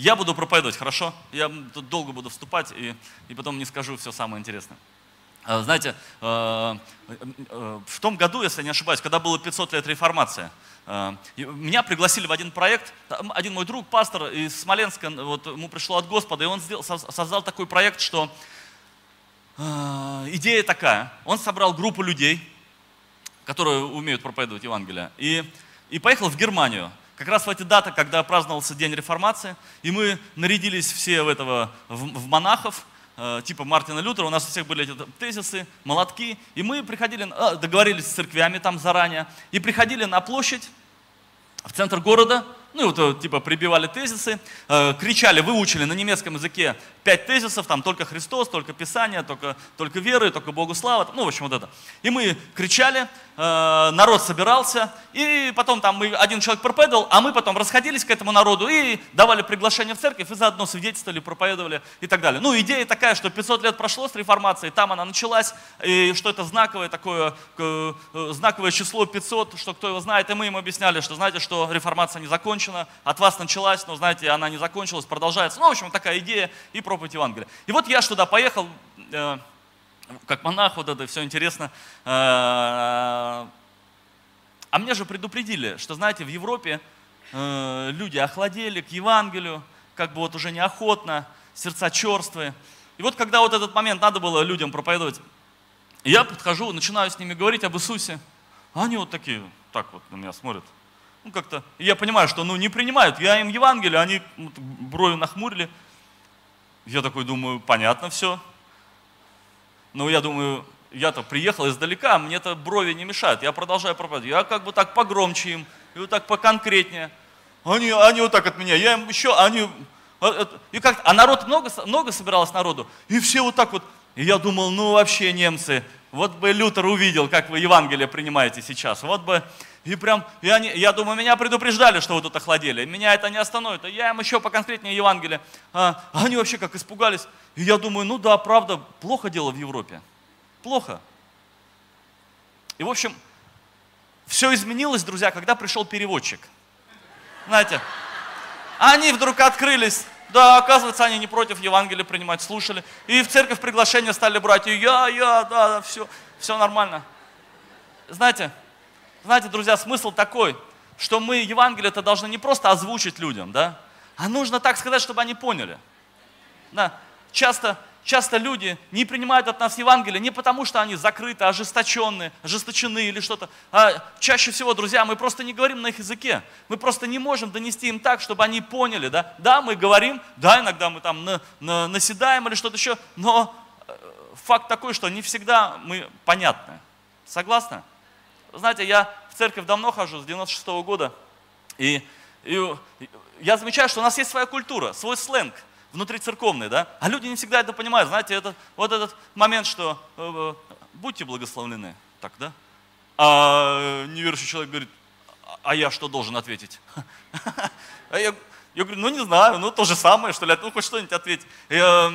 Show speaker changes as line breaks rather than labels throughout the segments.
Я буду проповедовать, хорошо? Я тут долго буду вступать и, и потом не скажу все самое интересное. А, знаете, э, э, в том году, если не ошибаюсь, когда было 500 лет реформации, э, меня пригласили в один проект, один мой друг, пастор из Смоленска, вот ему пришло от Господа, и он создал такой проект, что идея такая, он собрал группу людей, которые умеют проповедовать Евангелие, и, и поехал в Германию, как раз в эти даты, когда праздновался День Реформации, и мы нарядились все в этого, в, в монахов, Э, типа Мартина Лютера, у нас у всех были эти тезисы, молотки, и мы приходили, э, договорились с церквями там заранее, и приходили на площадь, в центр города, ну вот э, типа прибивали тезисы, кричали, выучили на немецком языке пять тезисов, там только Христос, только Писание, только, только веры, только Богу слава, ну в общем вот это. И мы кричали, Э, народ собирался, и потом там мы, один человек проповедовал, а мы потом расходились к этому народу и давали приглашение в церковь, и заодно свидетельствовали, проповедовали и так далее. Ну, идея такая, что 500 лет прошло с реформацией, там она началась, и что это знаковое такое, э, знаковое число 500, что кто его знает, и мы им объясняли, что знаете, что реформация не закончена, от вас началась, но знаете, она не закончилась, продолжается. Ну, в общем, такая идея и проповедь Евангелия. И вот я туда поехал, э, как монах, вот это все интересно. Э, а мне же предупредили, что, знаете, в Европе э, люди охладели к Евангелию, как бы вот уже неохотно, сердца черствые. И вот когда вот этот момент надо было людям проповедовать, я подхожу, начинаю с ними говорить об Иисусе, а они вот такие, так вот на меня смотрят. Ну как-то, я понимаю, что ну не принимают, я им Евангелие, они брови нахмурили. Я такой думаю, понятно все, ну, я думаю, я-то приехал издалека, мне-то брови не мешают. Я продолжаю проповедовать. Я как бы так погромче им, и вот так поконкретнее. Они, они вот так от меня, я им еще, они... А, и как а народ много, много собиралось народу, и все вот так вот. И я думал, ну вообще немцы, вот бы Лютер увидел, как вы Евангелие принимаете сейчас. Вот бы и прям, и они, я думаю, меня предупреждали, что вы тут охладели. Меня это не остановит. Я им еще поконкретнее Евангелие. А, они вообще как испугались. И я думаю, ну да, правда, плохо дело в Европе. Плохо. И, в общем, все изменилось, друзья, когда пришел переводчик. Знаете, они вдруг открылись. Да, оказывается, они не против Евангелия принимать, слушали. И в церковь приглашение стали брать. И я, я, да, да, все, все нормально. Знаете, знаете, друзья, смысл такой, что мы Евангелие это должны не просто озвучить людям, да, а нужно так сказать, чтобы они поняли. Да. Часто, часто люди не принимают от нас Евангелие не потому, что они закрыты, ожесточенные, ожесточены или что-то. А чаще всего, друзья, мы просто не говорим на их языке. Мы просто не можем донести им так, чтобы они поняли. Да, да мы говорим, да, иногда мы там на, на, наседаем или что-то еще, но э, факт такой, что не всегда мы понятны. Согласны? Знаете, я в церковь давно хожу, с 96 -го года, и, и я замечаю, что у нас есть своя культура, свой сленг внутри церковный, да, а люди не всегда это понимают. Знаете, это, вот этот момент, что э, будьте благословлены, так, да, а неверующий человек говорит, а я что должен ответить? А я, я говорю, ну не знаю, ну то же самое, что ли, ну хоть что-нибудь ответь. Э,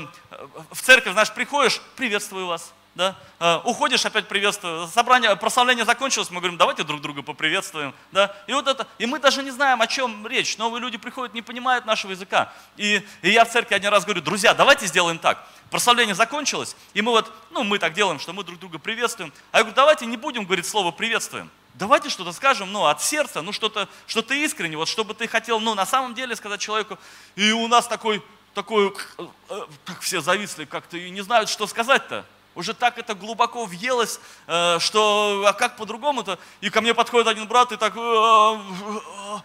в церковь, знаешь, приходишь, приветствую вас да, э, уходишь, опять приветствую, собрание, прославление закончилось, мы говорим, давайте друг друга поприветствуем, да, и вот это, и мы даже не знаем, о чем речь, новые люди приходят, не понимают нашего языка, и, и я в церкви один раз говорю, друзья, давайте сделаем так, прославление закончилось, и мы вот, ну, мы так делаем, что мы друг друга приветствуем, а я говорю, давайте не будем говорить слово приветствуем, давайте что-то скажем, ну, от сердца, ну, что-то, что-то искренне, вот, чтобы ты хотел, ну, на самом деле сказать человеку, и у нас такой, такой, э, э, как все зависли как-то и не знают, что сказать-то, уже так это глубоко въелось, э, что а как по-другому-то? И ко мне подходит один брат и так, «Э, э,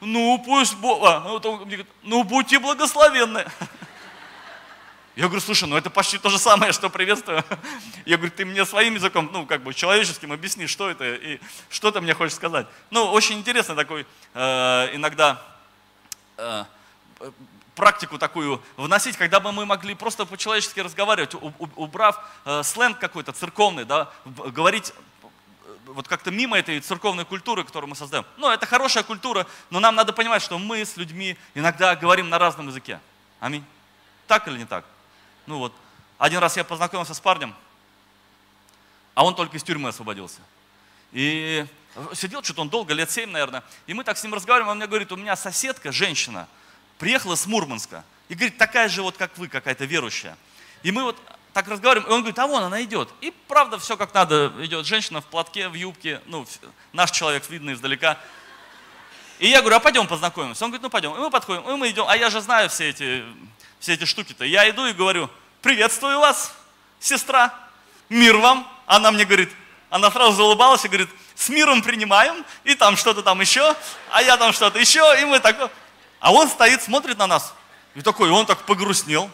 ну пусть а, ну будьте благословенны. Я говорю, слушай, ну это почти то же самое, что приветствую. Я говорю, ты мне своим языком, ну как бы человеческим объясни, что это и что ты мне хочешь сказать. Ну, очень интересно такой э, иногда э, практику такую вносить, когда бы мы могли просто по-человечески разговаривать, убрав э, сленг какой-то церковный, да, говорить э, вот как-то мимо этой церковной культуры, которую мы создаем. Ну, это хорошая культура, но нам надо понимать, что мы с людьми иногда говорим на разном языке. Аминь. Так или не так? Ну вот, один раз я познакомился с парнем, а он только из тюрьмы освободился. И сидел что-то он долго, лет семь, наверное, и мы так с ним разговариваем, он мне говорит, у меня соседка, женщина, приехала с Мурманска. И говорит, такая же вот, как вы, какая-то верующая. И мы вот так разговариваем, и он говорит, а вон она идет. И правда все как надо идет. Женщина в платке, в юбке, ну, наш человек видно издалека. И я говорю, а пойдем познакомимся. Он говорит, ну пойдем. И мы подходим, и мы идем. А я же знаю все эти, все эти штуки-то. Я иду и говорю, приветствую вас, сестра, мир вам. Она мне говорит, она сразу заулыбалась и говорит, с миром принимаем, и там что-то там еще, а я там что-то еще, и мы так... А он стоит, смотрит на нас, и такой, он так погрустнел,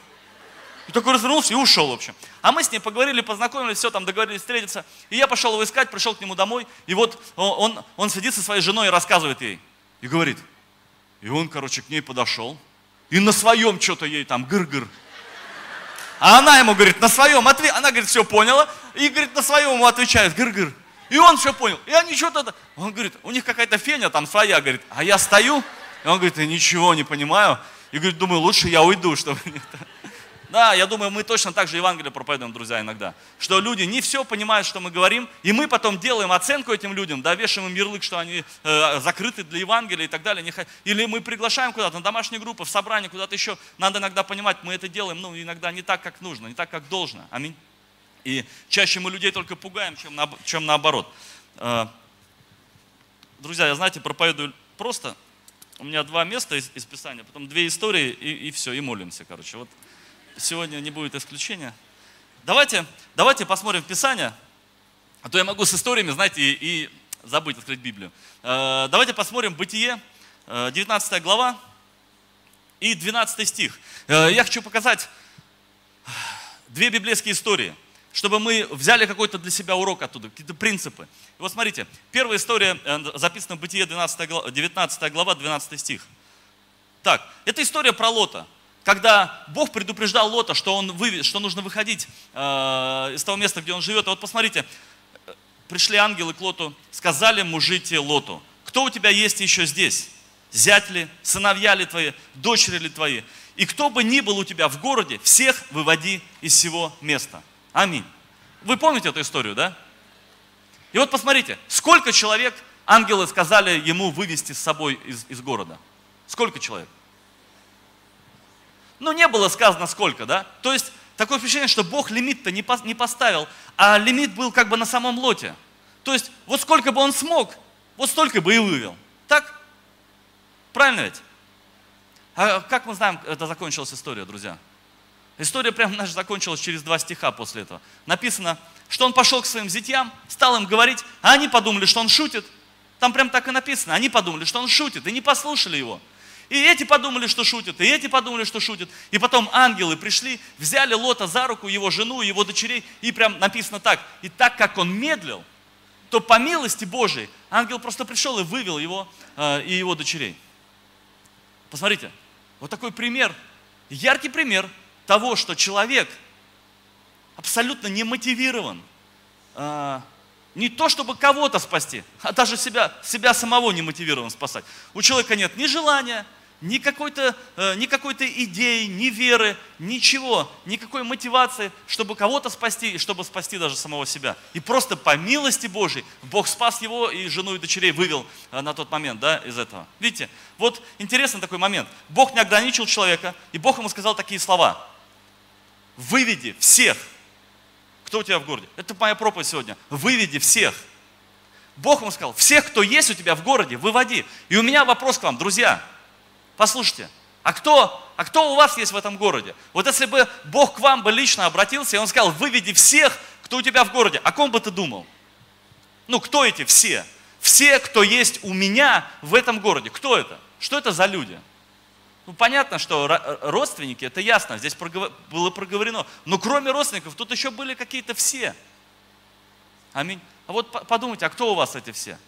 и такой развернулся и ушел, в общем. А мы с ней поговорили, познакомились, все, там договорились встретиться. И я пошел его искать, пришел к нему домой. И вот он, он, сидит со своей женой и рассказывает ей. И говорит. И он, короче, к ней подошел. И на своем что-то ей там гыр-гыр. А она ему говорит, на своем ответ. Она говорит, все поняла. И говорит, на своем ему отвечает, гыр-гыр. И он все понял. И они что-то... Он говорит, у них какая-то феня там своя, говорит. А я стою, и он говорит, я ничего не понимаю. И говорит, думаю, лучше я уйду, чтобы... Да, я думаю, мы точно так же Евангелие проповедуем, друзья, иногда. Что люди не все понимают, что мы говорим, и мы потом делаем оценку этим людям, да, вешаем им ярлык, что они э, закрыты для Евангелия и так далее. Или мы приглашаем куда-то на домашнюю группу, в собрание, куда-то еще. Надо иногда понимать, мы это делаем, ну, иногда не так, как нужно, не так, как должно. Аминь. И чаще мы людей только пугаем, чем, на, чем наоборот. Э, друзья, я, знаете, проповедую просто. У меня два места из, из Писания, потом две истории, и, и все, и молимся, короче. Вот сегодня не будет исключения. Давайте, давайте посмотрим Писание, а то я могу с историями, знаете, и, и забыть открыть Библию. Э, давайте посмотрим Бытие, 19 э, глава и 12 стих. Э, я хочу показать две библейские истории, чтобы мы взяли какой-то для себя урок оттуда, какие-то принципы. И вот смотрите, первая история записана в Бытие 12 глава, 19 глава, 12 стих. Так, это история про Лота когда Бог предупреждал Лота, что, он вы, что нужно выходить э, из того места, где он живет. И вот посмотрите, пришли ангелы к Лоту, сказали мужите Лоту, кто у тебя есть еще здесь? Зять ли, сыновья ли твои, дочери ли твои? И кто бы ни был у тебя в городе, всех выводи из всего места. Аминь. Вы помните эту историю, да? И вот посмотрите, сколько человек ангелы сказали ему вывести с собой из, из города? Сколько человек? Ну, не было сказано сколько, да? То есть, такое впечатление, что Бог лимит-то не поставил, а лимит был как бы на самом лоте. То есть, вот сколько бы он смог, вот столько бы и вывел. Так? Правильно ведь? А как мы знаем, это закончилась история, друзья? История прям наша закончилась через два стиха после этого. Написано, что он пошел к своим зятьям, стал им говорить, а они подумали, что он шутит. Там прям так и написано. Они подумали, что он шутит, и не послушали его. И эти подумали, что шутят, и эти подумали, что шутят. И потом ангелы пришли, взяли Лота за руку, его жену, его дочерей, и прям написано так. И так как он медлил, то по милости Божией ангел просто пришел и вывел его э, и его дочерей. Посмотрите, вот такой пример, яркий пример того, что человек абсолютно не мотивирован э, не то, чтобы кого-то спасти, а даже себя, себя самого не мотивирован спасать. У человека нет ни желания, ни какой-то, э, ни какой-то идеи, ни веры, ничего, никакой мотивации, чтобы кого-то спасти и чтобы спасти даже самого себя. И просто по милости Божьей Бог спас его и жену и дочерей вывел э, на тот момент да, из этого. Видите, вот интересный такой момент. Бог не ограничил человека, и Бог ему сказал такие слова. Выведи всех. Кто у тебя в городе? Это моя проповедь сегодня. Выведи всех. Бог ему сказал, всех, кто есть у тебя в городе, выводи. И у меня вопрос к вам, друзья. Послушайте, а кто, а кто у вас есть в этом городе? Вот если бы Бог к вам бы лично обратился, и Он сказал, выведи всех, кто у тебя в городе, о ком бы ты думал? Ну, кто эти все? Все, кто есть у меня в этом городе. Кто это? Что это за люди? Ну, понятно, что родственники, это ясно, здесь было проговорено. Но кроме родственников, тут еще были какие-то все. Аминь. А вот подумайте, а кто у вас эти все?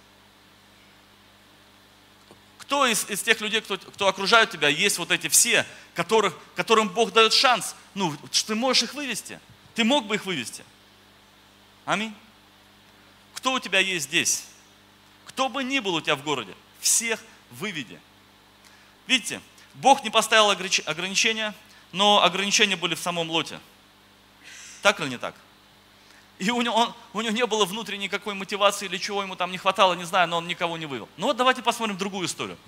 Кто из, из тех людей, кто, кто окружает тебя, есть вот эти все, которых, которым Бог дает шанс, ну, ты можешь их вывести? Ты мог бы их вывести? Аминь. Кто у тебя есть здесь? Кто бы ни был у тебя в городе, всех выведи. Видите, Бог не поставил ограничения, но ограничения были в самом лоте. Так или не так? И у него, он, у него не было внутренней никакой мотивации или чего ему там не хватало, не знаю, но он никого не вывел. Ну вот давайте посмотрим другую историю.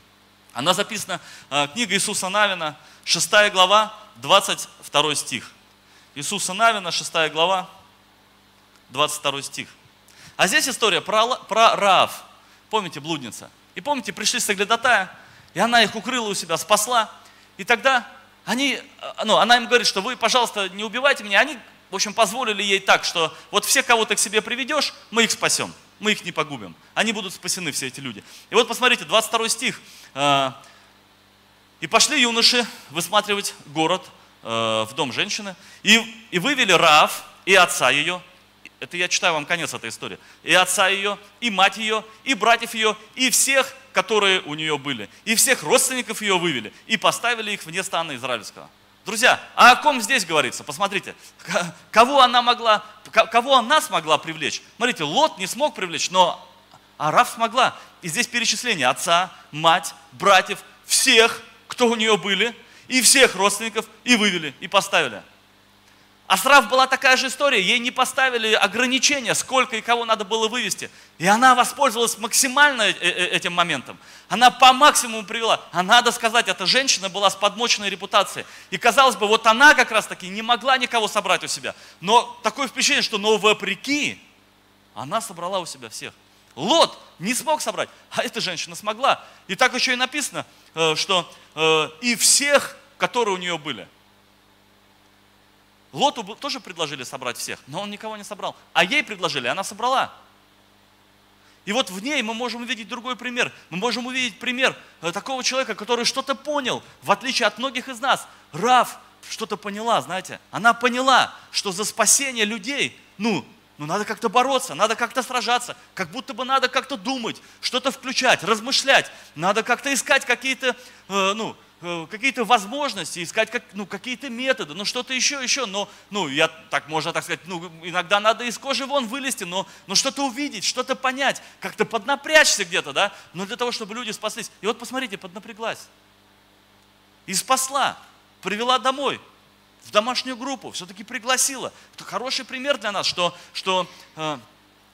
Она записана, э, книга Иисуса Навина, 6 глава, 22 стих. Иисуса Навина, 6 глава, 22 стих. А здесь история про, про Раав. Помните, блудница? И помните, пришли соглядатая, и она их укрыла у себя, спасла. И тогда они, ну, она им говорит, что вы, пожалуйста, не убивайте меня. Они, в общем, позволили ей так, что вот все, кого ты к себе приведешь, мы их спасем, мы их не погубим. Они будут спасены, все эти люди. И вот посмотрите, 22 стих. Э, и пошли юноши высматривать город э, в дом женщины, и, и вывели Раав и отца ее, это я читаю вам конец этой истории. И отца ее, и мать ее, и братьев ее, и всех, которые у нее были. И всех родственников ее вывели. И поставили их вне стана израильского. Друзья, а о ком здесь говорится? Посмотрите, кого она могла, кого она смогла привлечь? Смотрите, Лот не смог привлечь, но Араф смогла. И здесь перечисление отца, мать, братьев, всех, кто у нее были, и всех родственников, и вывели, и поставили. А с была такая же история, ей не поставили ограничения, сколько и кого надо было вывести. И она воспользовалась максимально э, э, этим моментом. Она по максимуму привела. А надо сказать, эта женщина была с подмоченной репутацией. И казалось бы, вот она как раз таки не могла никого собрать у себя. Но такое впечатление, что но вопреки, она собрала у себя всех. Лот не смог собрать, а эта женщина смогла. И так еще и написано, э, что и всех, которые у нее были. Лоту тоже предложили собрать всех, но он никого не собрал. А ей предложили, она собрала. И вот в ней мы можем увидеть другой пример. Мы можем увидеть пример э, такого человека, который что-то понял, в отличие от многих из нас. Рав что-то поняла, знаете. Она поняла, что за спасение людей, ну, ну надо как-то бороться, надо как-то сражаться, как будто бы надо как-то думать, что-то включать, размышлять, надо как-то искать какие-то, э, ну, какие-то возможности, искать как, ну, какие-то методы, ну что-то еще, еще, но, ну, я так можно так сказать, ну, иногда надо из кожи вон вылезти, но, но что-то увидеть, что-то понять, как-то поднапрячься где-то, да, но для того, чтобы люди спаслись. И вот посмотрите, поднапряглась. И спасла, привела домой, в домашнюю группу, все-таки пригласила. Это хороший пример для нас, что, что э,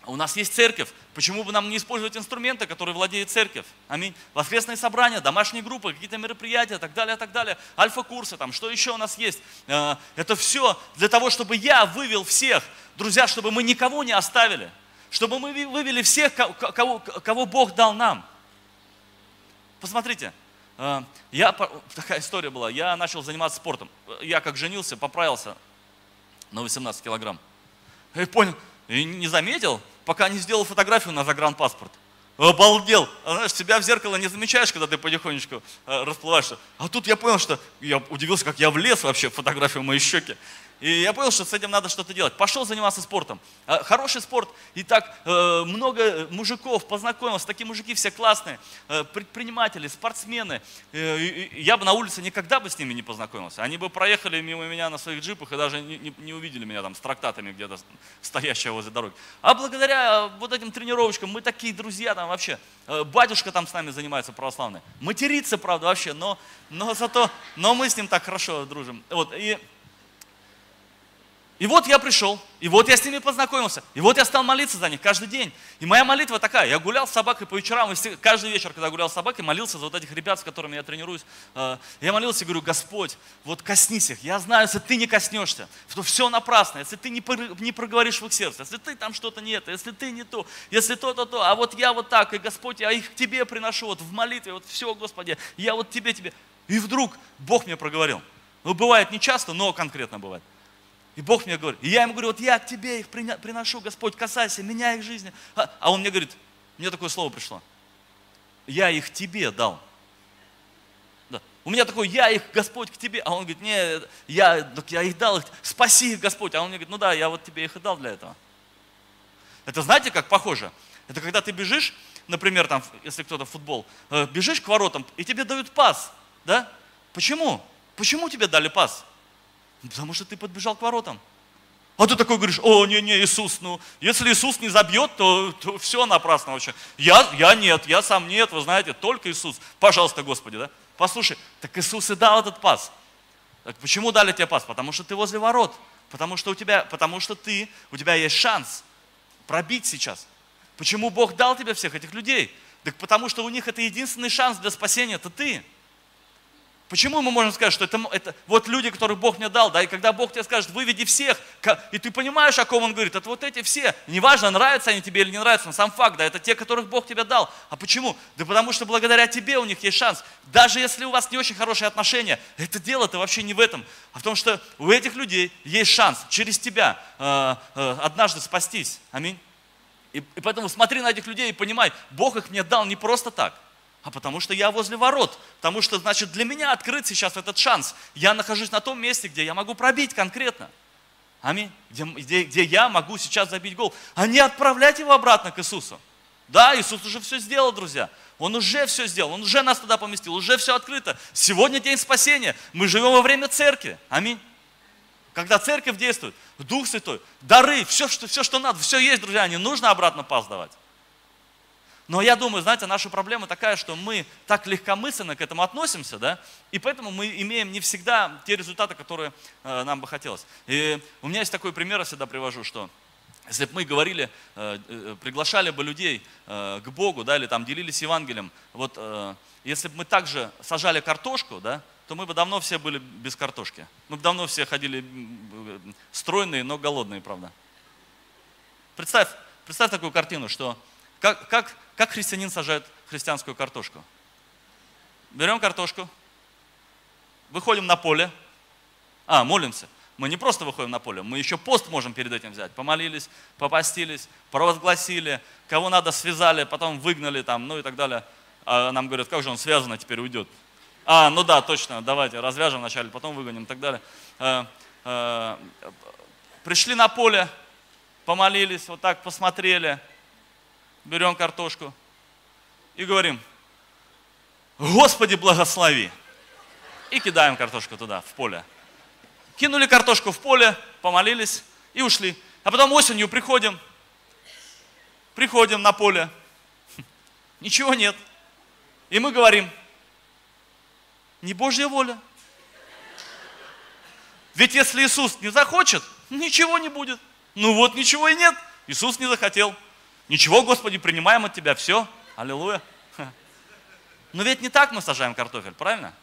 у нас есть церковь. Почему бы нам не использовать инструменты, которые владеет церковь? Аминь. Воскресные собрания, домашние группы, какие-то мероприятия, так далее, так далее. Альфа-курсы, там, что еще у нас есть? Э, это все для того, чтобы я вывел всех. Друзья, чтобы мы никого не оставили. Чтобы мы вывели всех, кого, кого Бог дал нам. Посмотрите, э, я, такая история была. Я начал заниматься спортом. Я как женился, поправился на 18 килограмм. И понял, и не заметил, пока не сделал фотографию на загранпаспорт. Обалдел. А знаешь, себя в зеркало не замечаешь, когда ты потихонечку э, расплываешься. А тут я понял, что я удивился, как я влез вообще в фотографию моей щеки. И я понял, что с этим надо что-то делать. Пошел заниматься спортом. А, хороший спорт. И так э, много мужиков познакомился. Такие мужики все классные. Э, предприниматели, спортсмены. Э, я бы на улице никогда бы с ними не познакомился. Они бы проехали мимо меня на своих джипах и даже не, увидели меня там с трактатами где-то стоящие возле дороги. А благодаря вот этим тренировочкам мы такие друзья там вообще. Батюшка там с нами занимается православный. Матерится, правда, вообще, но, но зато, но мы с ним так хорошо дружим. Вот, и и вот я пришел, и вот я с ними познакомился, и вот я стал молиться за них каждый день. И моя молитва такая, я гулял с собакой по вечерам, и каждый вечер, когда гулял с собакой, молился за вот этих ребят, с которыми я тренируюсь. Э, я молился и говорю, Господь, вот коснись их. Я знаю, если ты не коснешься, то все напрасно, если ты не проговоришь в их сердце, если ты там что-то нет, если ты не то, если то, то, то, а вот я вот так, и Господь, я их к тебе приношу, вот в молитве, вот все, Господи, я вот тебе, тебе. И вдруг Бог мне проговорил. Ну, бывает не часто, но конкретно бывает. И Бог мне говорит, и я ему говорю, вот я к тебе их приношу, Господь, касайся, меняй их жизни. А, а он мне говорит, мне такое слово пришло, я их тебе дал. Да. У меня такое, я их, Господь, к тебе. А он говорит, не, я, так я их дал, спаси их, Господь. А он мне говорит, ну да, я вот тебе их и дал для этого. Это знаете, как похоже? Это когда ты бежишь, например, там, если кто-то в футбол, э, бежишь к воротам, и тебе дают пас, да? Почему? Почему тебе дали пас? Потому что ты подбежал к воротам. А ты такой говоришь, о, не-не, Иисус, ну, если Иисус не забьет, то, то все напрасно вообще. Я, я нет, я сам нет, вы знаете, только Иисус. Пожалуйста, Господи, да? Послушай, так Иисус и дал этот пас. Так почему дали тебе пас? Потому что ты возле ворот. Потому что у тебя, потому что ты, у тебя есть шанс пробить сейчас. Почему Бог дал тебе всех этих людей? Так потому что у них это единственный шанс для спасения, это ты. Почему мы можем сказать, что это, это вот люди, которых Бог мне дал, да, и когда Бог тебе скажет, выведи всех, и ты понимаешь, о ком Он говорит, это вот эти все, неважно, нравятся они тебе или не нравятся, но сам факт, да, это те, которых Бог тебе дал. А почему? Да потому что благодаря тебе у них есть шанс. Даже если у вас не очень хорошие отношения, это дело-то вообще не в этом, а в том, что у этих людей есть шанс через тебя э, э, однажды спастись. Аминь. И, и поэтому смотри на этих людей и понимай, Бог их мне дал не просто так – а потому что я возле ворот. Потому что, значит, для меня открыт сейчас этот шанс. Я нахожусь на том месте, где я могу пробить конкретно. Аминь. Где, где, где я могу сейчас забить гол. А не отправлять его обратно к Иисусу. Да, Иисус уже все сделал, друзья. Он уже все сделал, Он уже нас туда поместил, уже все открыто. Сегодня день спасения. Мы живем во время церкви. Аминь. Когда церковь действует, Дух Святой, дары, все, что, все, что надо, все есть, друзья, не нужно обратно пас давать. Но я думаю, знаете, наша проблема такая, что мы так легкомысленно к этому относимся, да, и поэтому мы имеем не всегда те результаты, которые э, нам бы хотелось. И у меня есть такой пример, я всегда привожу, что если бы мы говорили, э, э, приглашали бы людей э, к Богу, да, или там делились Евангелием, вот э, если бы мы также сажали картошку, да, то мы бы давно все были без картошки. Мы бы давно все ходили стройные, но голодные, правда. Представь, представь такую картину, что как, как, как христианин сажает христианскую картошку? Берем картошку, выходим на поле, а, молимся. Мы не просто выходим на поле, мы еще пост можем перед этим взять. Помолились, попостились, провозгласили, кого надо связали, потом выгнали там, ну и так далее. А нам говорят, как же он связан, а теперь уйдет. А, ну да, точно, давайте развяжем вначале, потом выгоним и так далее. А, а, пришли на поле, помолились, вот так посмотрели, берем картошку и говорим, Господи, благослови. И кидаем картошку туда, в поле. Кинули картошку в поле, помолились и ушли. А потом осенью приходим, приходим на поле, ничего нет. И мы говорим, не Божья воля. Ведь если Иисус не захочет, ничего не будет. Ну вот ничего и нет. Иисус не захотел. Ничего, Господи, принимаем от Тебя, все, аллилуйя. Но ведь не так мы сажаем картофель, правильно?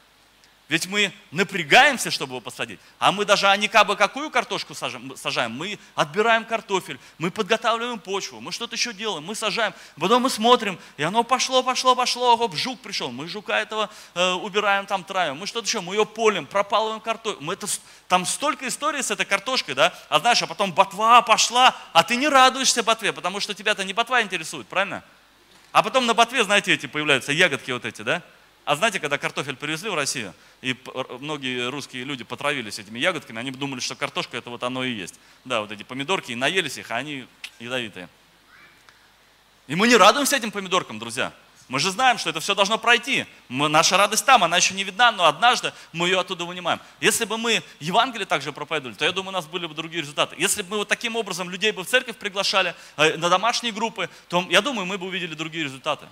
Ведь мы напрягаемся, чтобы его посадить. А мы даже а не кабы какую картошку сажаем, мы отбираем картофель, мы подготавливаем почву, мы что-то еще делаем, мы сажаем. Потом мы смотрим, и оно пошло, пошло, пошло, хоп, жук пришел. Мы жука этого э, убираем, там травим. Мы что-то еще, мы ее полим, пропалываем картофель. Мы это, там столько историй с этой картошкой, да? А знаешь, а потом ботва пошла, а ты не радуешься ботве, потому что тебя-то не ботва интересует, правильно? А потом на ботве, знаете, эти появляются ягодки вот эти, да? А знаете, когда картофель привезли в Россию, и многие русские люди потравились этими ягодками, они думали, что картошка это вот оно и есть. Да, вот эти помидорки, и наелись их, а они ядовитые. И мы не радуемся этим помидоркам, друзья. Мы же знаем, что это все должно пройти. Мы, наша радость там, она еще не видна, но однажды мы ее оттуда вынимаем. Если бы мы Евангелие также проповедовали, то я думаю, у нас были бы другие результаты. Если бы мы вот таким образом людей бы в церковь приглашали, э, на домашние группы, то я думаю, мы бы увидели другие результаты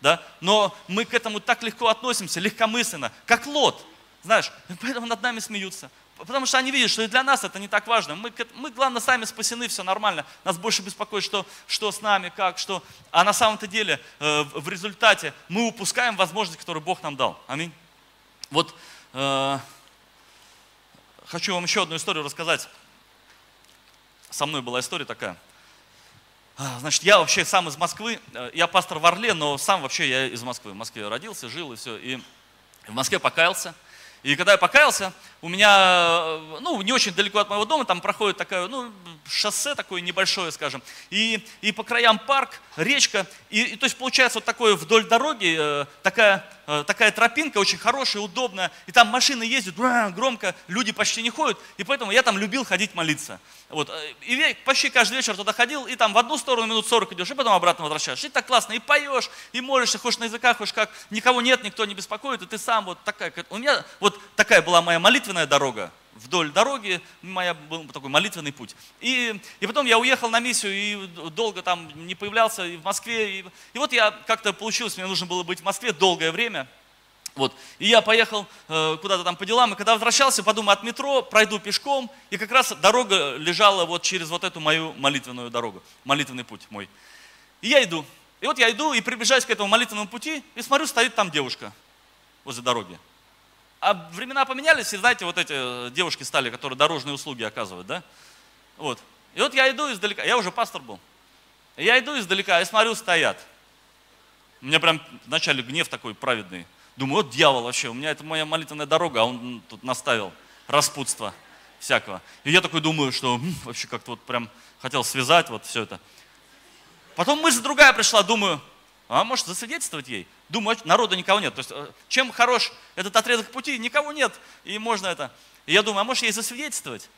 да? но мы к этому так легко относимся, легкомысленно, как Лот. Знаешь, поэтому над нами смеются. Потому что они видят, что и для нас это не так важно. Мы, мы главное, сами спасены, все нормально. Нас больше беспокоит, что, что с нами, как, что. А на самом-то деле, э, в результате мы упускаем возможность, которую Бог нам дал. Аминь. Вот э, хочу вам еще одну историю рассказать. Со мной была история такая. А, значит, я вообще сам из Москвы, э, я пастор в Орле, но сам вообще я из Москвы. В Москве родился, жил и все. И в Москве покаялся. И когда я покаялся, у меня, э, ну, не очень далеко от моего дома, там проходит такое, ну, шоссе такое небольшое, скажем, и, и по краям парк, речка, и, и то есть получается вот такое вдоль дороги, э, такая, такая тропинка очень хорошая, удобная, и там машины ездят, громко, люди почти не ходят, и поэтому я там любил ходить молиться. Вот, э, и почти каждый вечер туда ходил, и там в одну сторону минут 40 идешь, и потом обратно возвращаешься. И так классно, и поешь, и молишься, хочешь на языках, хочешь как, никого нет, никто не беспокоит, и ты сам вот такая, у меня вот такая была моя молитвенная дорога, вдоль дороги моя был такой молитвенный путь. И, и потом я уехал на миссию и долго там не появлялся и в Москве. И, и вот я как-то получилось, мне нужно было быть в Москве долгое время. Вот. И я поехал э, куда-то там по делам, и когда возвращался, подумал, от метро пройду пешком, и как раз дорога лежала вот через вот эту мою молитвенную дорогу, молитвенный путь мой. И я иду, И вот я иду и приближаюсь к этому молитвенному пути, и смотрю, стоит там девушка возле дороги. А времена поменялись, и знаете, вот эти э, девушки стали, которые дорожные услуги оказывают, да? Вот. И вот я иду издалека, я уже пастор был. Я иду издалека и смотрю, стоят. У меня прям вначале гнев такой праведный. Думаю, вот дьявол вообще, у меня это моя молитвенная дорога, а он тут наставил распутство всякого. И я такой думаю, что вообще как-то вот прям хотел связать вот все это. Потом мысль другая пришла, думаю, а может засвидетельствовать ей? Думаю, народа никого нет. То есть, э, чем хорош этот отрезок пути, никого нет, и можно это. И я думаю, а может ей засвидетельствовать?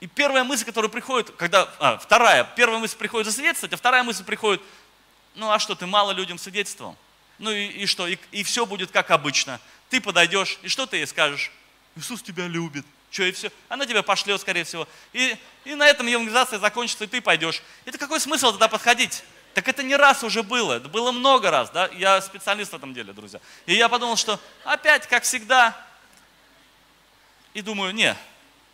И первая мысль, которая приходит, когда, а, вторая, первая мысль приходит засвидетельствовать, а вторая мысль приходит, ну а что, ты мало людям свидетельствовал? Ну и, и что, и, и все будет как обычно. Ты подойдешь, и что ты ей скажешь? Иисус тебя любит. Что, и все. Она тебя пошлет, скорее всего. И, и на этом евангелизация закончится, и ты пойдешь. Это какой смысл тогда подходить? Так это не раз уже было, это было много раз, да? Я специалист в этом деле, друзья. И я подумал, что опять, как всегда, и думаю, не,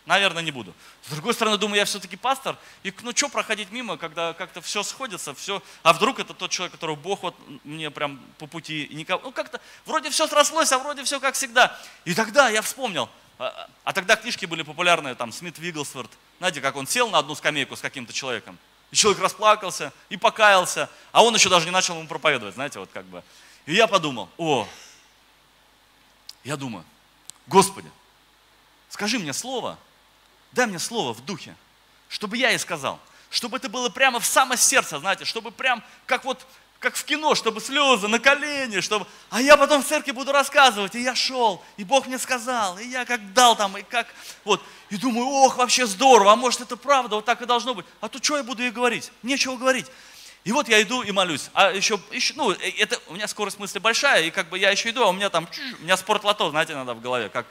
наверное, не буду. С другой стороны, думаю, я все-таки пастор, и ну что проходить мимо, когда как-то все сходится, все, а вдруг это тот человек, которого Бог вот мне прям по пути, никого, ну как-то, вроде все срослось, а вроде все как всегда. И тогда я вспомнил, а, а тогда книжки были популярные, там, Смит Вигглсворт, знаете, как он сел на одну скамейку с каким-то человеком, и человек расплакался и покаялся, а он еще даже не начал ему проповедовать, знаете, вот как бы. И я подумал, о, я думаю, Господи, скажи мне слово, дай мне слово в духе, чтобы я и сказал, чтобы это было прямо в самое сердце, знаете, чтобы прям как вот как в кино, чтобы слезы на колени, чтобы... А я потом в церкви буду рассказывать, и я шел, и Бог мне сказал, и я как дал там, и как... Вот. И думаю, ох, вообще здорово, а может это правда, вот так и должно быть. А то что я буду ей говорить? Нечего говорить. И вот я иду и молюсь. А еще, еще ну, э, это, у меня скорость мысли большая, и как бы я еще иду, а у меня там, у меня спортлото, знаете, надо в голове, как,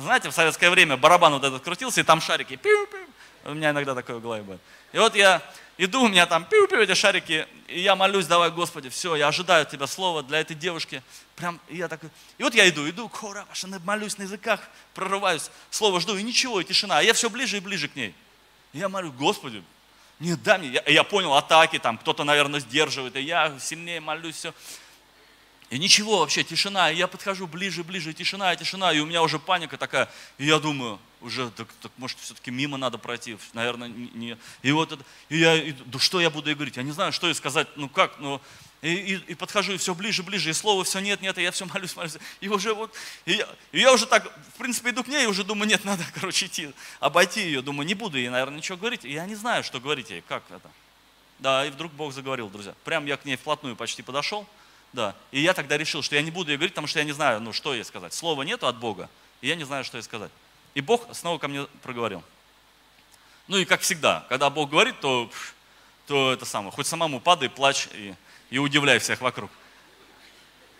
знаете, в советское время барабан вот этот крутился, и там шарики, пиу-пиу. У меня иногда такое в голове будет. И вот я иду, у меня там пиу-пиу эти шарики, и я молюсь, давай, Господи, все, я ожидаю Тебя слова для этой девушки. Прям, и я такой, и вот я иду, иду, кора, молюсь на языках, прорываюсь, слово жду, и ничего, и тишина. А я все ближе и ближе к ней. И я молю, Господи, не дай мне. Я, я понял, атаки там, кто-то, наверное, сдерживает, и я сильнее молюсь, все. И ничего вообще, тишина. И я подхожу ближе, ближе, тишина, тишина. И у меня уже паника такая. И я думаю, уже, так, так может, все-таки мимо надо пройти. Наверное, не. И вот это, и я, и, да что я буду ей говорить? Я не знаю, что ей сказать. Ну как, ну, и, и, и подхожу, и все ближе, ближе, и слово все нет, нет, и я все молюсь, молюсь. И уже вот, и я, и я уже так, в принципе, иду к ней, и уже думаю, нет, надо, короче, идти, обойти ее. Думаю, не буду ей, наверное, ничего говорить. И я не знаю, что говорить ей, как это. Да, и вдруг Бог заговорил, друзья. Прям я к ней вплотную почти подошел. Да. И я тогда решил, что я не буду ей говорить, потому что я не знаю, ну, что ей сказать. Слова нету от Бога, и я не знаю, что ей сказать. И Бог снова ко мне проговорил. Ну и как всегда, когда Бог говорит, то, то это самое, хоть самому падай, плачь и, и удивляй всех вокруг.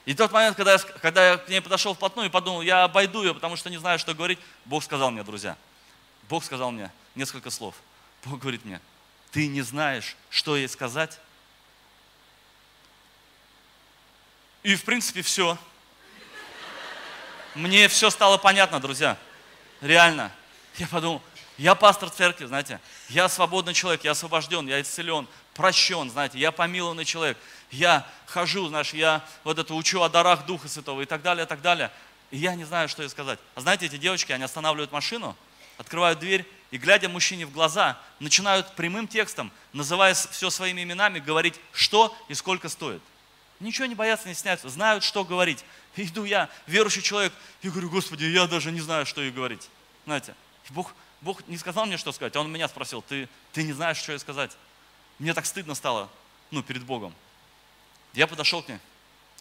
И тот момент, когда я, когда я к ней подошел вплотную и подумал, я обойду ее, потому что не знаю, что говорить, Бог сказал мне, друзья, Бог сказал мне несколько слов. Бог говорит мне, ты не знаешь, что ей сказать, И в принципе все. Мне все стало понятно, друзья. Реально. Я подумал, я пастор церкви, знаете, я свободный человек, я освобожден, я исцелен, прощен, знаете, я помилованный человек, я хожу, знаешь, я вот это учу о дарах Духа Святого и так далее, и так далее. И я не знаю, что ей сказать. А знаете, эти девочки, они останавливают машину, открывают дверь и, глядя мужчине в глаза, начинают прямым текстом, называя все своими именами, говорить, что и сколько стоит. Ничего не боятся, не стесняются, знают, что говорить. иду я, верующий человек, и говорю, Господи, я даже не знаю, что ей говорить. Знаете, Бог, Бог не сказал мне, что сказать, а Он меня спросил, ты, ты не знаешь, что ей сказать. Мне так стыдно стало, ну, перед Богом. Я подошел к ней,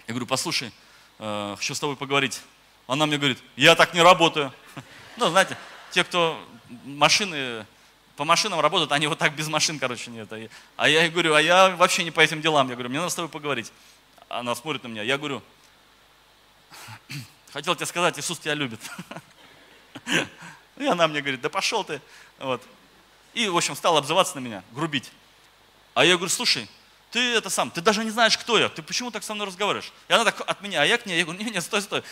я говорю, послушай, э, хочу с тобой поговорить. Она мне говорит, я так не работаю. Ну, знаете, те, кто машины, по машинам работают, они вот так без машин, короче, нет. А я ей говорю, а я вообще не по этим делам. Я говорю, мне надо с тобой поговорить. Она смотрит на меня, я говорю, хотел тебе сказать, Иисус тебя любит. И она мне говорит, да пошел ты. Вот. И, в общем, стала обзываться на меня, грубить. А я говорю, слушай, ты это сам, ты даже не знаешь, кто я, ты почему так со мной разговариваешь? И она так от меня, а я к ней, я говорю, не, не, стой, стой.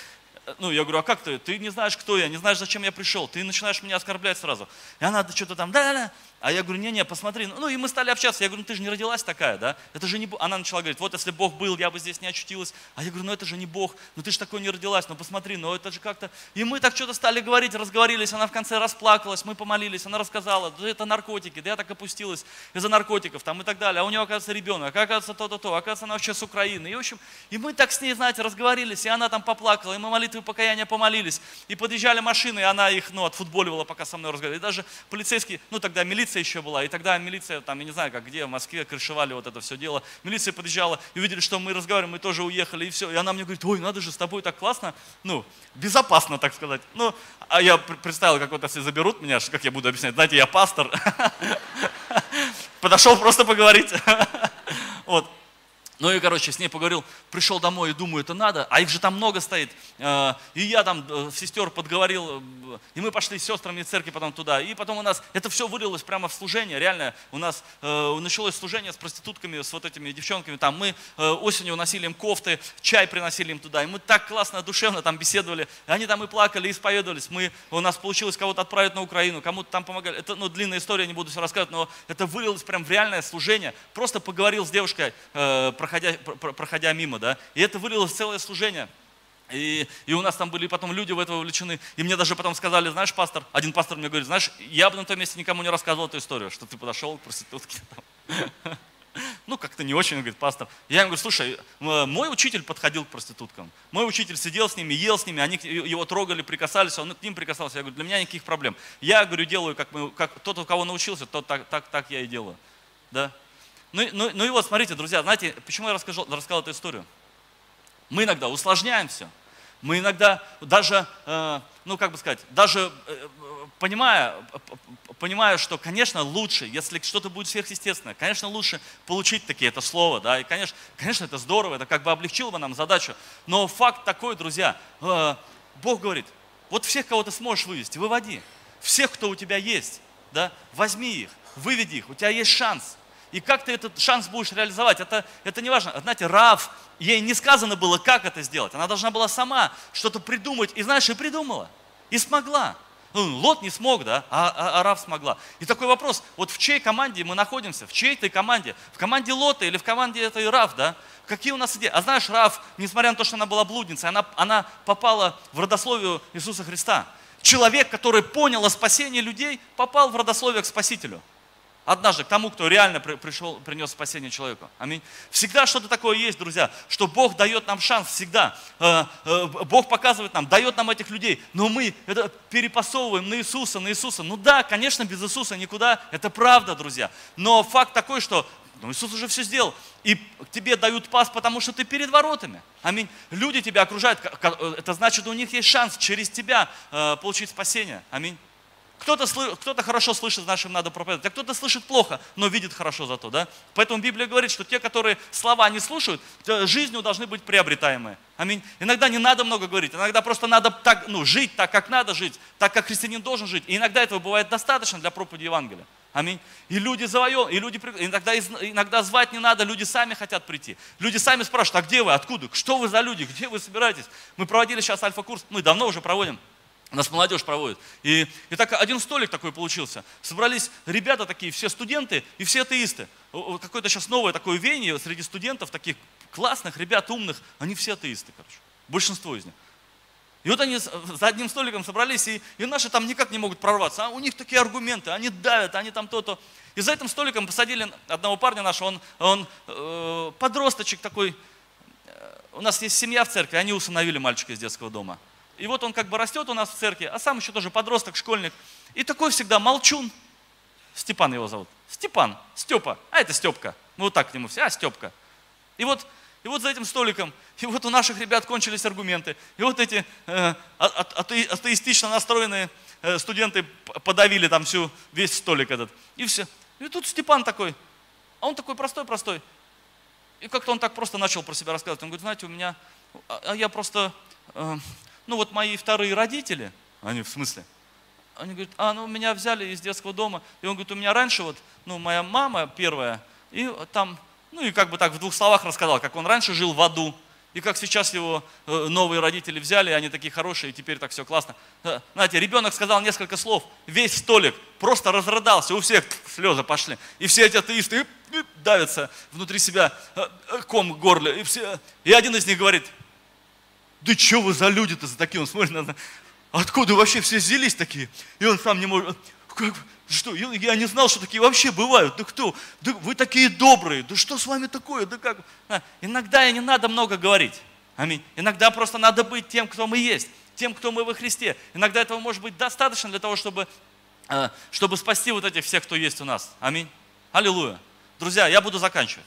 Ну, я говорю, а как ты? Ты не знаешь, кто я, не знаешь, зачем я пришел. Ты начинаешь меня оскорблять сразу. И она что-то там, да-да-да. А я говорю, не-не, посмотри. Ну, и мы стали общаться. Я говорю, ну, ты же не родилась такая, да? Это же не Бог. Она начала говорить, вот если Бог был, я бы здесь не очутилась. А я говорю, ну, это же не Бог. Ну, ты же такой не родилась. Ну, посмотри, ну, это же как-то... И мы так что-то стали говорить, разговорились. Она в конце расплакалась, мы помолились. Она рассказала, да это наркотики. Да я так опустилась из-за наркотиков там и так далее. А у нее, оказывается, ребенок. А оказывается, то-то, то. Оказывается, она вообще с Украины. И, в общем, и мы так с ней, знаете, разговорились. И она там поплакала. И мы молитвы покаяния помолились. И подъезжали машины, и она их, ну, отфутболивала, пока со мной разговаривала. И даже полицейские, ну, тогда милиция еще была. И тогда милиция, там, я не знаю, как где, в Москве, крышевали вот это все дело. Милиция подъезжала и увидели, что мы разговариваем, мы тоже уехали, и все. И она мне говорит, ой, надо же, с тобой так классно, ну, безопасно, так сказать. Ну, а я представил, как вот если заберут меня, как я буду объяснять, знаете, я пастор. Подошел просто поговорить. Вот. Ну и, короче, с ней поговорил, пришел домой и думаю, это надо, а их же там много стоит. Э, и я там э, сестер подговорил, э, и мы пошли с сестрами из церкви потом туда. И потом у нас, это все вылилось прямо в служение, реально. У нас началось служение с проститутками, с вот этими девчонками. Там мы осенью уносили им кофты, чай приносили им туда. И мы так классно, душевно там беседовали. И они там и плакали, и исповедовались. Мы, у нас получилось кого-то отправить на Украину, кому-то там помогали. Это ну, длинная история, не буду все рассказывать, но это вылилось прям в реальное служение. Просто поговорил с девушкой проходя, проходя мимо, да, и это вылилось в целое служение. И, и у нас там были потом люди в это вовлечены. И мне даже потом сказали, знаешь, пастор, один пастор мне говорит, знаешь, я бы на том месте никому не рассказывал эту историю, что ты подошел к проститутке. Ну, как-то не очень, говорит, пастор. Я ему говорю, слушай, мой учитель подходил к проституткам. Мой учитель сидел с ними, ел с ними, они его трогали, прикасались, он к ним прикасался. Я говорю, для меня никаких проблем. Я, говорю, делаю, как, мы, как тот, у кого научился, тот так, так, так я и делаю. Да? Ну, ну, ну и вот, смотрите, друзья, знаете, почему я расскажу, рассказал эту историю? Мы иногда усложняем все. Мы иногда даже, э, ну как бы сказать, даже э, понимая, понимая, что, конечно, лучше, если что-то будет сверхъестественное, конечно, лучше получить такие это слово, да, и, конечно, конечно, это здорово, это как бы облегчило бы нам задачу. Но факт такой, друзья, э, Бог говорит, вот всех, кого ты сможешь вывести, выводи. Всех, кто у тебя есть, да, возьми их, выведи их, у тебя есть шанс – и как ты этот шанс будешь реализовать, это, это не важно. Знаете, Рав, ей не сказано было, как это сделать. Она должна была сама что-то придумать. И знаешь, и придумала. И смогла. Ну, Лот не смог, да, а, а, а Рав смогла. И такой вопрос, вот в чьей команде мы находимся? В чьей-то команде? В команде Лота или в команде этой Рав, да? Какие у нас идеи? А знаешь, Рав, несмотря на то, что она была блудницей, она, она попала в родословию Иисуса Христа. Человек, который понял о спасении людей, попал в родословие к Спасителю. Однажды к тому, кто реально пришел, принес спасение человеку. Аминь. Всегда что-то такое есть, друзья, что Бог дает нам шанс всегда. Э, э, Бог показывает нам, дает нам этих людей, но мы это перепасовываем на Иисуса, на Иисуса. Ну да, конечно, без Иисуса никуда, это правда, друзья. Но факт такой, что ну, Иисус уже все сделал. И тебе дают пас, потому что ты перед воротами. Аминь. Люди тебя окружают. Э, это значит, у них есть шанс через тебя получить спасение. Аминь. Кто-то, кто-то хорошо слышит, значит, им надо проповедовать, а кто-то слышит плохо, но видит хорошо зато, да? Поэтому Библия говорит, что те, которые слова не слушают, жизнью должны быть приобретаемые. Аминь. Иногда не надо много говорить, иногда просто надо так, ну, жить так, как надо жить, так, как христианин должен жить. И иногда этого бывает достаточно для проповеди Евангелия. Аминь. И люди завоеваны, и люди, иногда, иногда звать не надо, люди сами хотят прийти. Люди сами спрашивают, а где вы, откуда, что вы за люди, где вы собираетесь? Мы проводили сейчас альфа-курс, мы давно уже проводим. Нас молодежь проводит. И, и так один столик такой получился. Собрались ребята такие, все студенты и все атеисты. Какое-то сейчас новое такое веяние среди студентов, таких классных, ребят умных, они все атеисты, короче. Большинство из них. И вот они за одним столиком собрались, и, и наши там никак не могут прорваться. А у них такие аргументы, они давят, они там то-то. И за этим столиком посадили одного парня нашего, он, он э, подросточек такой. Э, у нас есть семья в церкви, они усыновили мальчика из детского дома. И вот он как бы растет у нас в церкви, а сам еще тоже подросток, школьник. И такой всегда молчун. Степан его зовут. Степан, Степа. А это Степка. Мы вот так к нему все, а Степка. И вот, и вот за этим столиком, и вот у наших ребят кончились аргументы. И вот эти э, атеистично настроенные э, студенты подавили там всю, весь столик этот. И все. И тут Степан такой, а он такой простой-простой. И как-то он так просто начал про себя рассказывать. Он говорит, знаете, у меня, а, а я просто, э, ну вот мои вторые родители, они в смысле? Они говорят, а, ну меня взяли из детского дома. И он говорит, у меня раньше вот, ну моя мама первая, и там, ну и как бы так в двух словах рассказал, как он раньше жил в аду. И как сейчас его э, новые родители взяли, они такие хорошие, и теперь так все классно. Э, знаете, ребенок сказал несколько слов, весь столик просто разрыдался, у всех слезы пошли. И все эти атеисты давятся внутри себя э, ком в горле. И, все, и один из них говорит, да что вы за люди-то за такие? Он смотрит на откуда вообще все взялись такие? И он сам не может, как, что, я не знал, что такие вообще бывают. Да кто? Да вы такие добрые. Да что с вами такое? Да как? А, иногда и не надо много говорить. Аминь. Иногда просто надо быть тем, кто мы есть, тем, кто мы во Христе. Иногда этого может быть достаточно для того, чтобы, а, чтобы спасти вот этих всех, кто есть у нас. Аминь. Аллилуйя. Друзья, я буду заканчивать.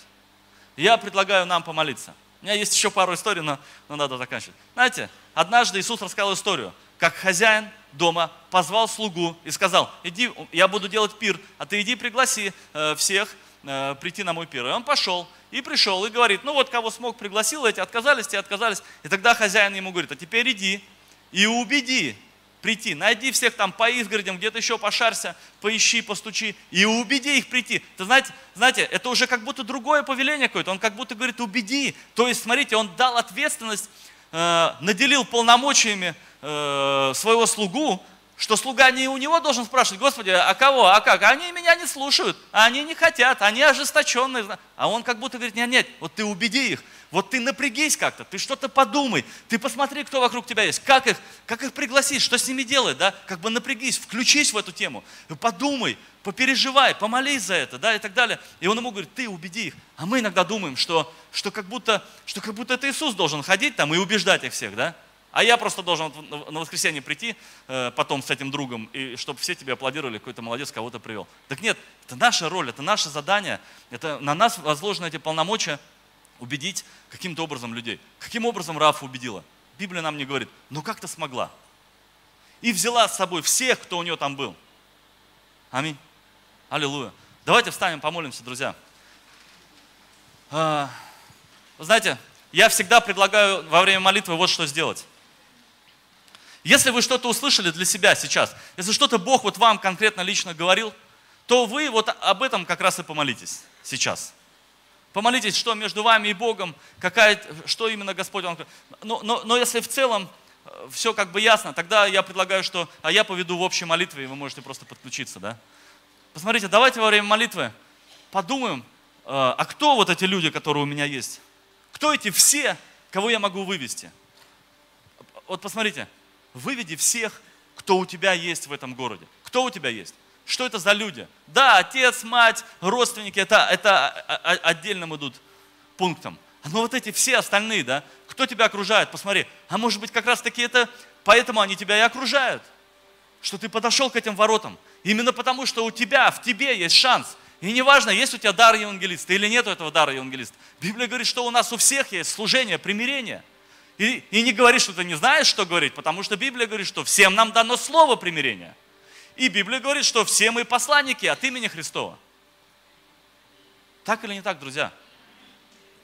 Я предлагаю нам помолиться. У меня есть еще пару историй, но, но надо заканчивать. Знаете, однажды Иисус рассказал историю, как хозяин дома позвал слугу и сказал, иди, я буду делать пир, а ты иди пригласи э, всех э, прийти на мой пир. И он пошел, и пришел, и говорит, ну вот кого смог, пригласил, эти отказались, те отказались. И тогда хозяин ему говорит, а теперь иди и убеди прийти. Найди всех там по изгородям, где-то еще пошарься, поищи, постучи и убеди их прийти. Ты знаете, знаете, это уже как будто другое повеление какое-то. Он как будто говорит, убеди. То есть, смотрите, он дал ответственность, э, наделил полномочиями э, своего слугу, что слуга не у него должен спрашивать, Господи, а кого, а как? Они меня не слушают, они не хотят, они ожесточенные. А он как будто говорит, нет, нет, вот ты убеди их, вот ты напрягись как-то, ты что-то подумай, ты посмотри, кто вокруг тебя есть, как их, как их пригласить, что с ними делать, да, как бы напрягись, включись в эту тему, подумай, попереживай, помолись за это, да, и так далее. И он ему говорит, ты убеди их. А мы иногда думаем, что, что, как будто, что как будто это Иисус должен ходить там и убеждать их всех, да. А я просто должен на воскресенье прийти э, потом с этим другом, и чтобы все тебе аплодировали, какой-то молодец кого-то привел. Так нет, это наша роль, это наше задание, это на нас возложены эти полномочия убедить каким-то образом людей. Каким образом Рафа убедила? Библия нам не говорит, но как-то смогла. И взяла с собой всех, кто у нее там был. Аминь. Аллилуйя. Давайте встанем, помолимся, друзья. А, вы знаете, я всегда предлагаю во время молитвы вот что сделать. Если вы что-то услышали для себя сейчас, если что-то Бог вот вам конкретно лично говорил, то вы вот об этом как раз и помолитесь сейчас. Помолитесь, что между вами и Богом, какая, что именно Господь вам... Но, но, но если в целом э, все как бы ясно, тогда я предлагаю, что... А я поведу в общей молитве, и вы можете просто подключиться, да? Посмотрите, давайте во время молитвы подумаем, э, а кто вот эти люди, которые у меня есть? Кто эти все, кого я могу вывести? Вот посмотрите, выведи всех, кто у тебя есть в этом городе. Кто у тебя есть? Что это за люди? Да, отец, мать, родственники, это, это отдельным идут пунктом. Но вот эти все остальные, да, кто тебя окружает, посмотри. А может быть, как раз таки это, поэтому они тебя и окружают. Что ты подошел к этим воротам. Именно потому, что у тебя, в тебе есть шанс. И неважно, есть у тебя дар евангелиста или нет этого дара евангелиста. Библия говорит, что у нас у всех есть служение, примирение. И, и не говори, что ты не знаешь, что говорить, потому что Библия говорит, что всем нам дано слово примирения. И Библия говорит, что все мы посланники от имени Христова. Так или не так, друзья?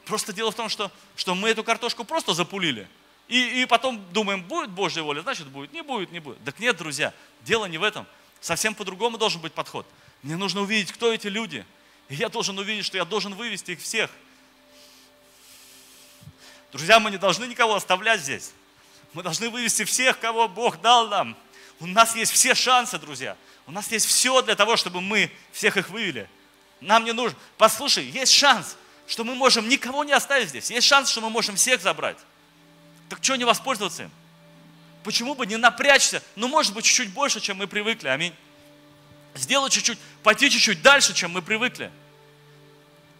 Просто дело в том, что, что мы эту картошку просто запулили. И, и потом думаем, будет Божья воля, значит будет, не будет, не будет. Так нет, друзья, дело не в этом. Совсем по-другому должен быть подход. Мне нужно увидеть, кто эти люди. И я должен увидеть, что я должен вывести их всех – Друзья, мы не должны никого оставлять здесь. Мы должны вывести всех, кого Бог дал нам. У нас есть все шансы, друзья. У нас есть все для того, чтобы мы всех их вывели. Нам не нужно. Послушай, есть шанс, что мы можем никого не оставить здесь. Есть шанс, что мы можем всех забрать. Так что не воспользоваться им? Почему бы не напрячься? Ну, может быть, чуть-чуть больше, чем мы привыкли. Аминь. Сделать чуть-чуть, пойти чуть-чуть дальше, чем мы привыкли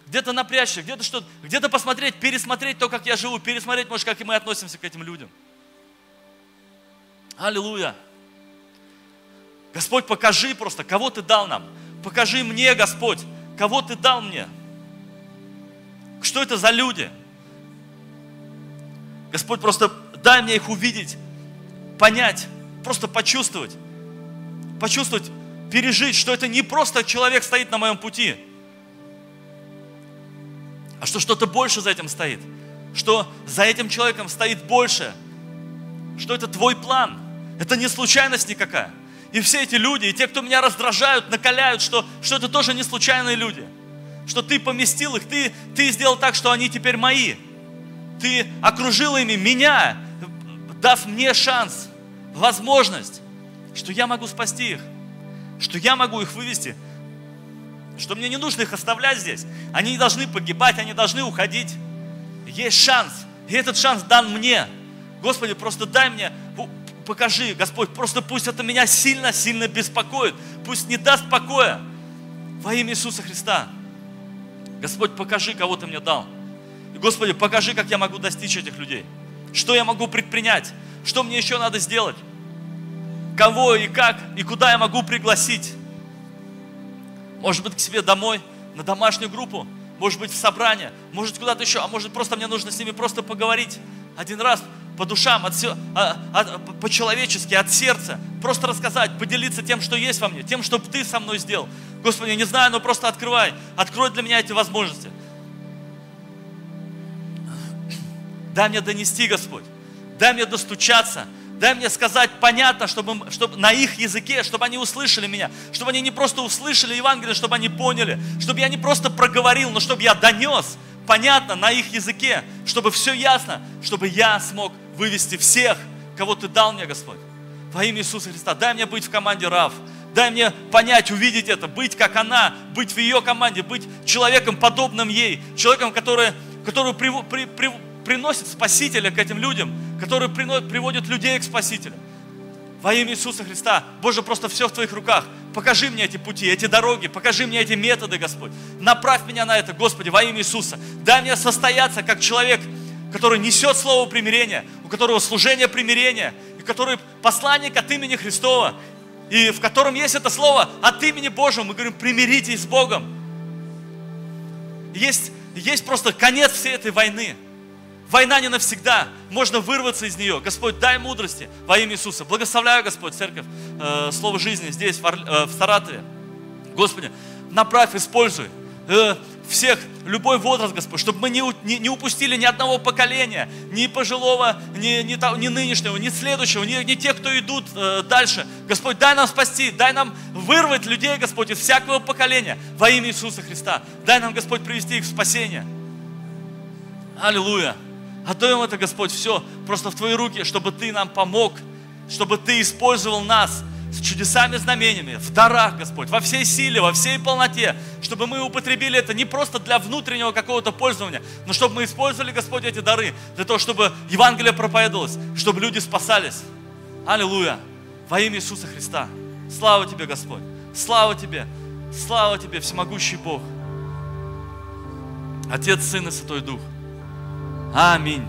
где-то напрячься, где-то что-то, где-то посмотреть, пересмотреть то, как я живу, пересмотреть, может, как и мы относимся к этим людям. Аллилуйя. Господь, покажи просто, кого Ты дал нам. Покажи мне, Господь, кого Ты дал мне. Что это за люди? Господь, просто дай мне их увидеть, понять, просто почувствовать. Почувствовать, пережить, что это не просто человек стоит на моем пути, а что что-то больше за этим стоит. Что за этим человеком стоит больше. Что это твой план. Это не случайность никакая. И все эти люди, и те, кто меня раздражают, накаляют, что, что это тоже не случайные люди. Что ты поместил их, ты, ты сделал так, что они теперь мои. Ты окружил ими меня, дав мне шанс, возможность, что я могу спасти их, что я могу их вывести, что мне не нужно их оставлять здесь. Они не должны погибать, они должны уходить. Есть шанс, и этот шанс дан мне. Господи, просто дай мне, покажи, Господь, просто пусть это меня сильно-сильно беспокоит, пусть не даст покоя. Во имя Иисуса Христа. Господь, покажи, кого Ты мне дал. И, Господи, покажи, как я могу достичь этих людей. Что я могу предпринять? Что мне еще надо сделать? Кого и как, и куда я могу пригласить? Может быть, к себе домой, на домашнюю группу, может быть, в собрание, может, куда-то еще, а может, просто мне нужно с ними просто поговорить один раз по душам, от, от, от, по-человечески, от сердца. Просто рассказать, поделиться тем, что есть во мне, тем, что ты со мной сделал. Господи, я не знаю, но просто открывай. Открой для меня эти возможности. Дай мне донести, Господь. Дай мне достучаться. Дай мне сказать понятно, чтобы, чтобы на их языке, чтобы они услышали меня, чтобы они не просто услышали Евангелие, чтобы они поняли, чтобы я не просто проговорил, но чтобы я донес понятно на их языке, чтобы все ясно, чтобы я смог вывести всех, кого Ты дал мне, Господь. Во имя Иисуса Христа. Дай мне быть в команде Рав. Дай мне понять, увидеть это, быть как она, быть в ее команде, быть человеком, подобным ей, человеком, который, который при, при, при, приносит Спасителя к этим людям, который приводит людей к Спасителю. Во имя Иисуса Христа, Боже, просто все в Твоих руках. Покажи мне эти пути, эти дороги, покажи мне эти методы, Господь. Направь меня на это, Господи, во имя Иисуса. Дай мне состояться как человек, который несет слово примирения, у которого служение примирения, и который посланник от имени Христова, и в котором есть это слово от имени Божьего. Мы говорим, примиритесь с Богом. Есть, есть просто конец всей этой войны. Война не навсегда. Можно вырваться из нее. Господь, дай мудрости во имя Иисуса. Благословляю, Господь, церковь, э, Слово жизни здесь, в, э, в Саратове. Господи, направь, используй э, всех, любой возраст, Господь, чтобы мы не, не, не упустили ни одного поколения, ни пожилого, ни, ни, ни нынешнего, ни следующего, ни, ни тех, кто идут э, дальше. Господь, дай нам спасти, дай нам вырвать людей, Господь, из всякого поколения во имя Иисуса Христа. Дай нам, Господь, привести их в спасение. Аллилуйя. Отдаем это, Господь, все просто в Твои руки, чтобы Ты нам помог, чтобы Ты использовал нас с чудесами, знамениями, в дарах, Господь, во всей силе, во всей полноте, чтобы мы употребили это не просто для внутреннего какого-то пользования, но чтобы мы использовали, Господь, эти дары для того, чтобы Евангелие проповедовалось, чтобы люди спасались. Аллилуйя! Во имя Иисуса Христа. Слава Тебе, Господь! Слава Тебе! Слава Тебе, всемогущий Бог! Отец, Сын и Святой Дух. Аминь.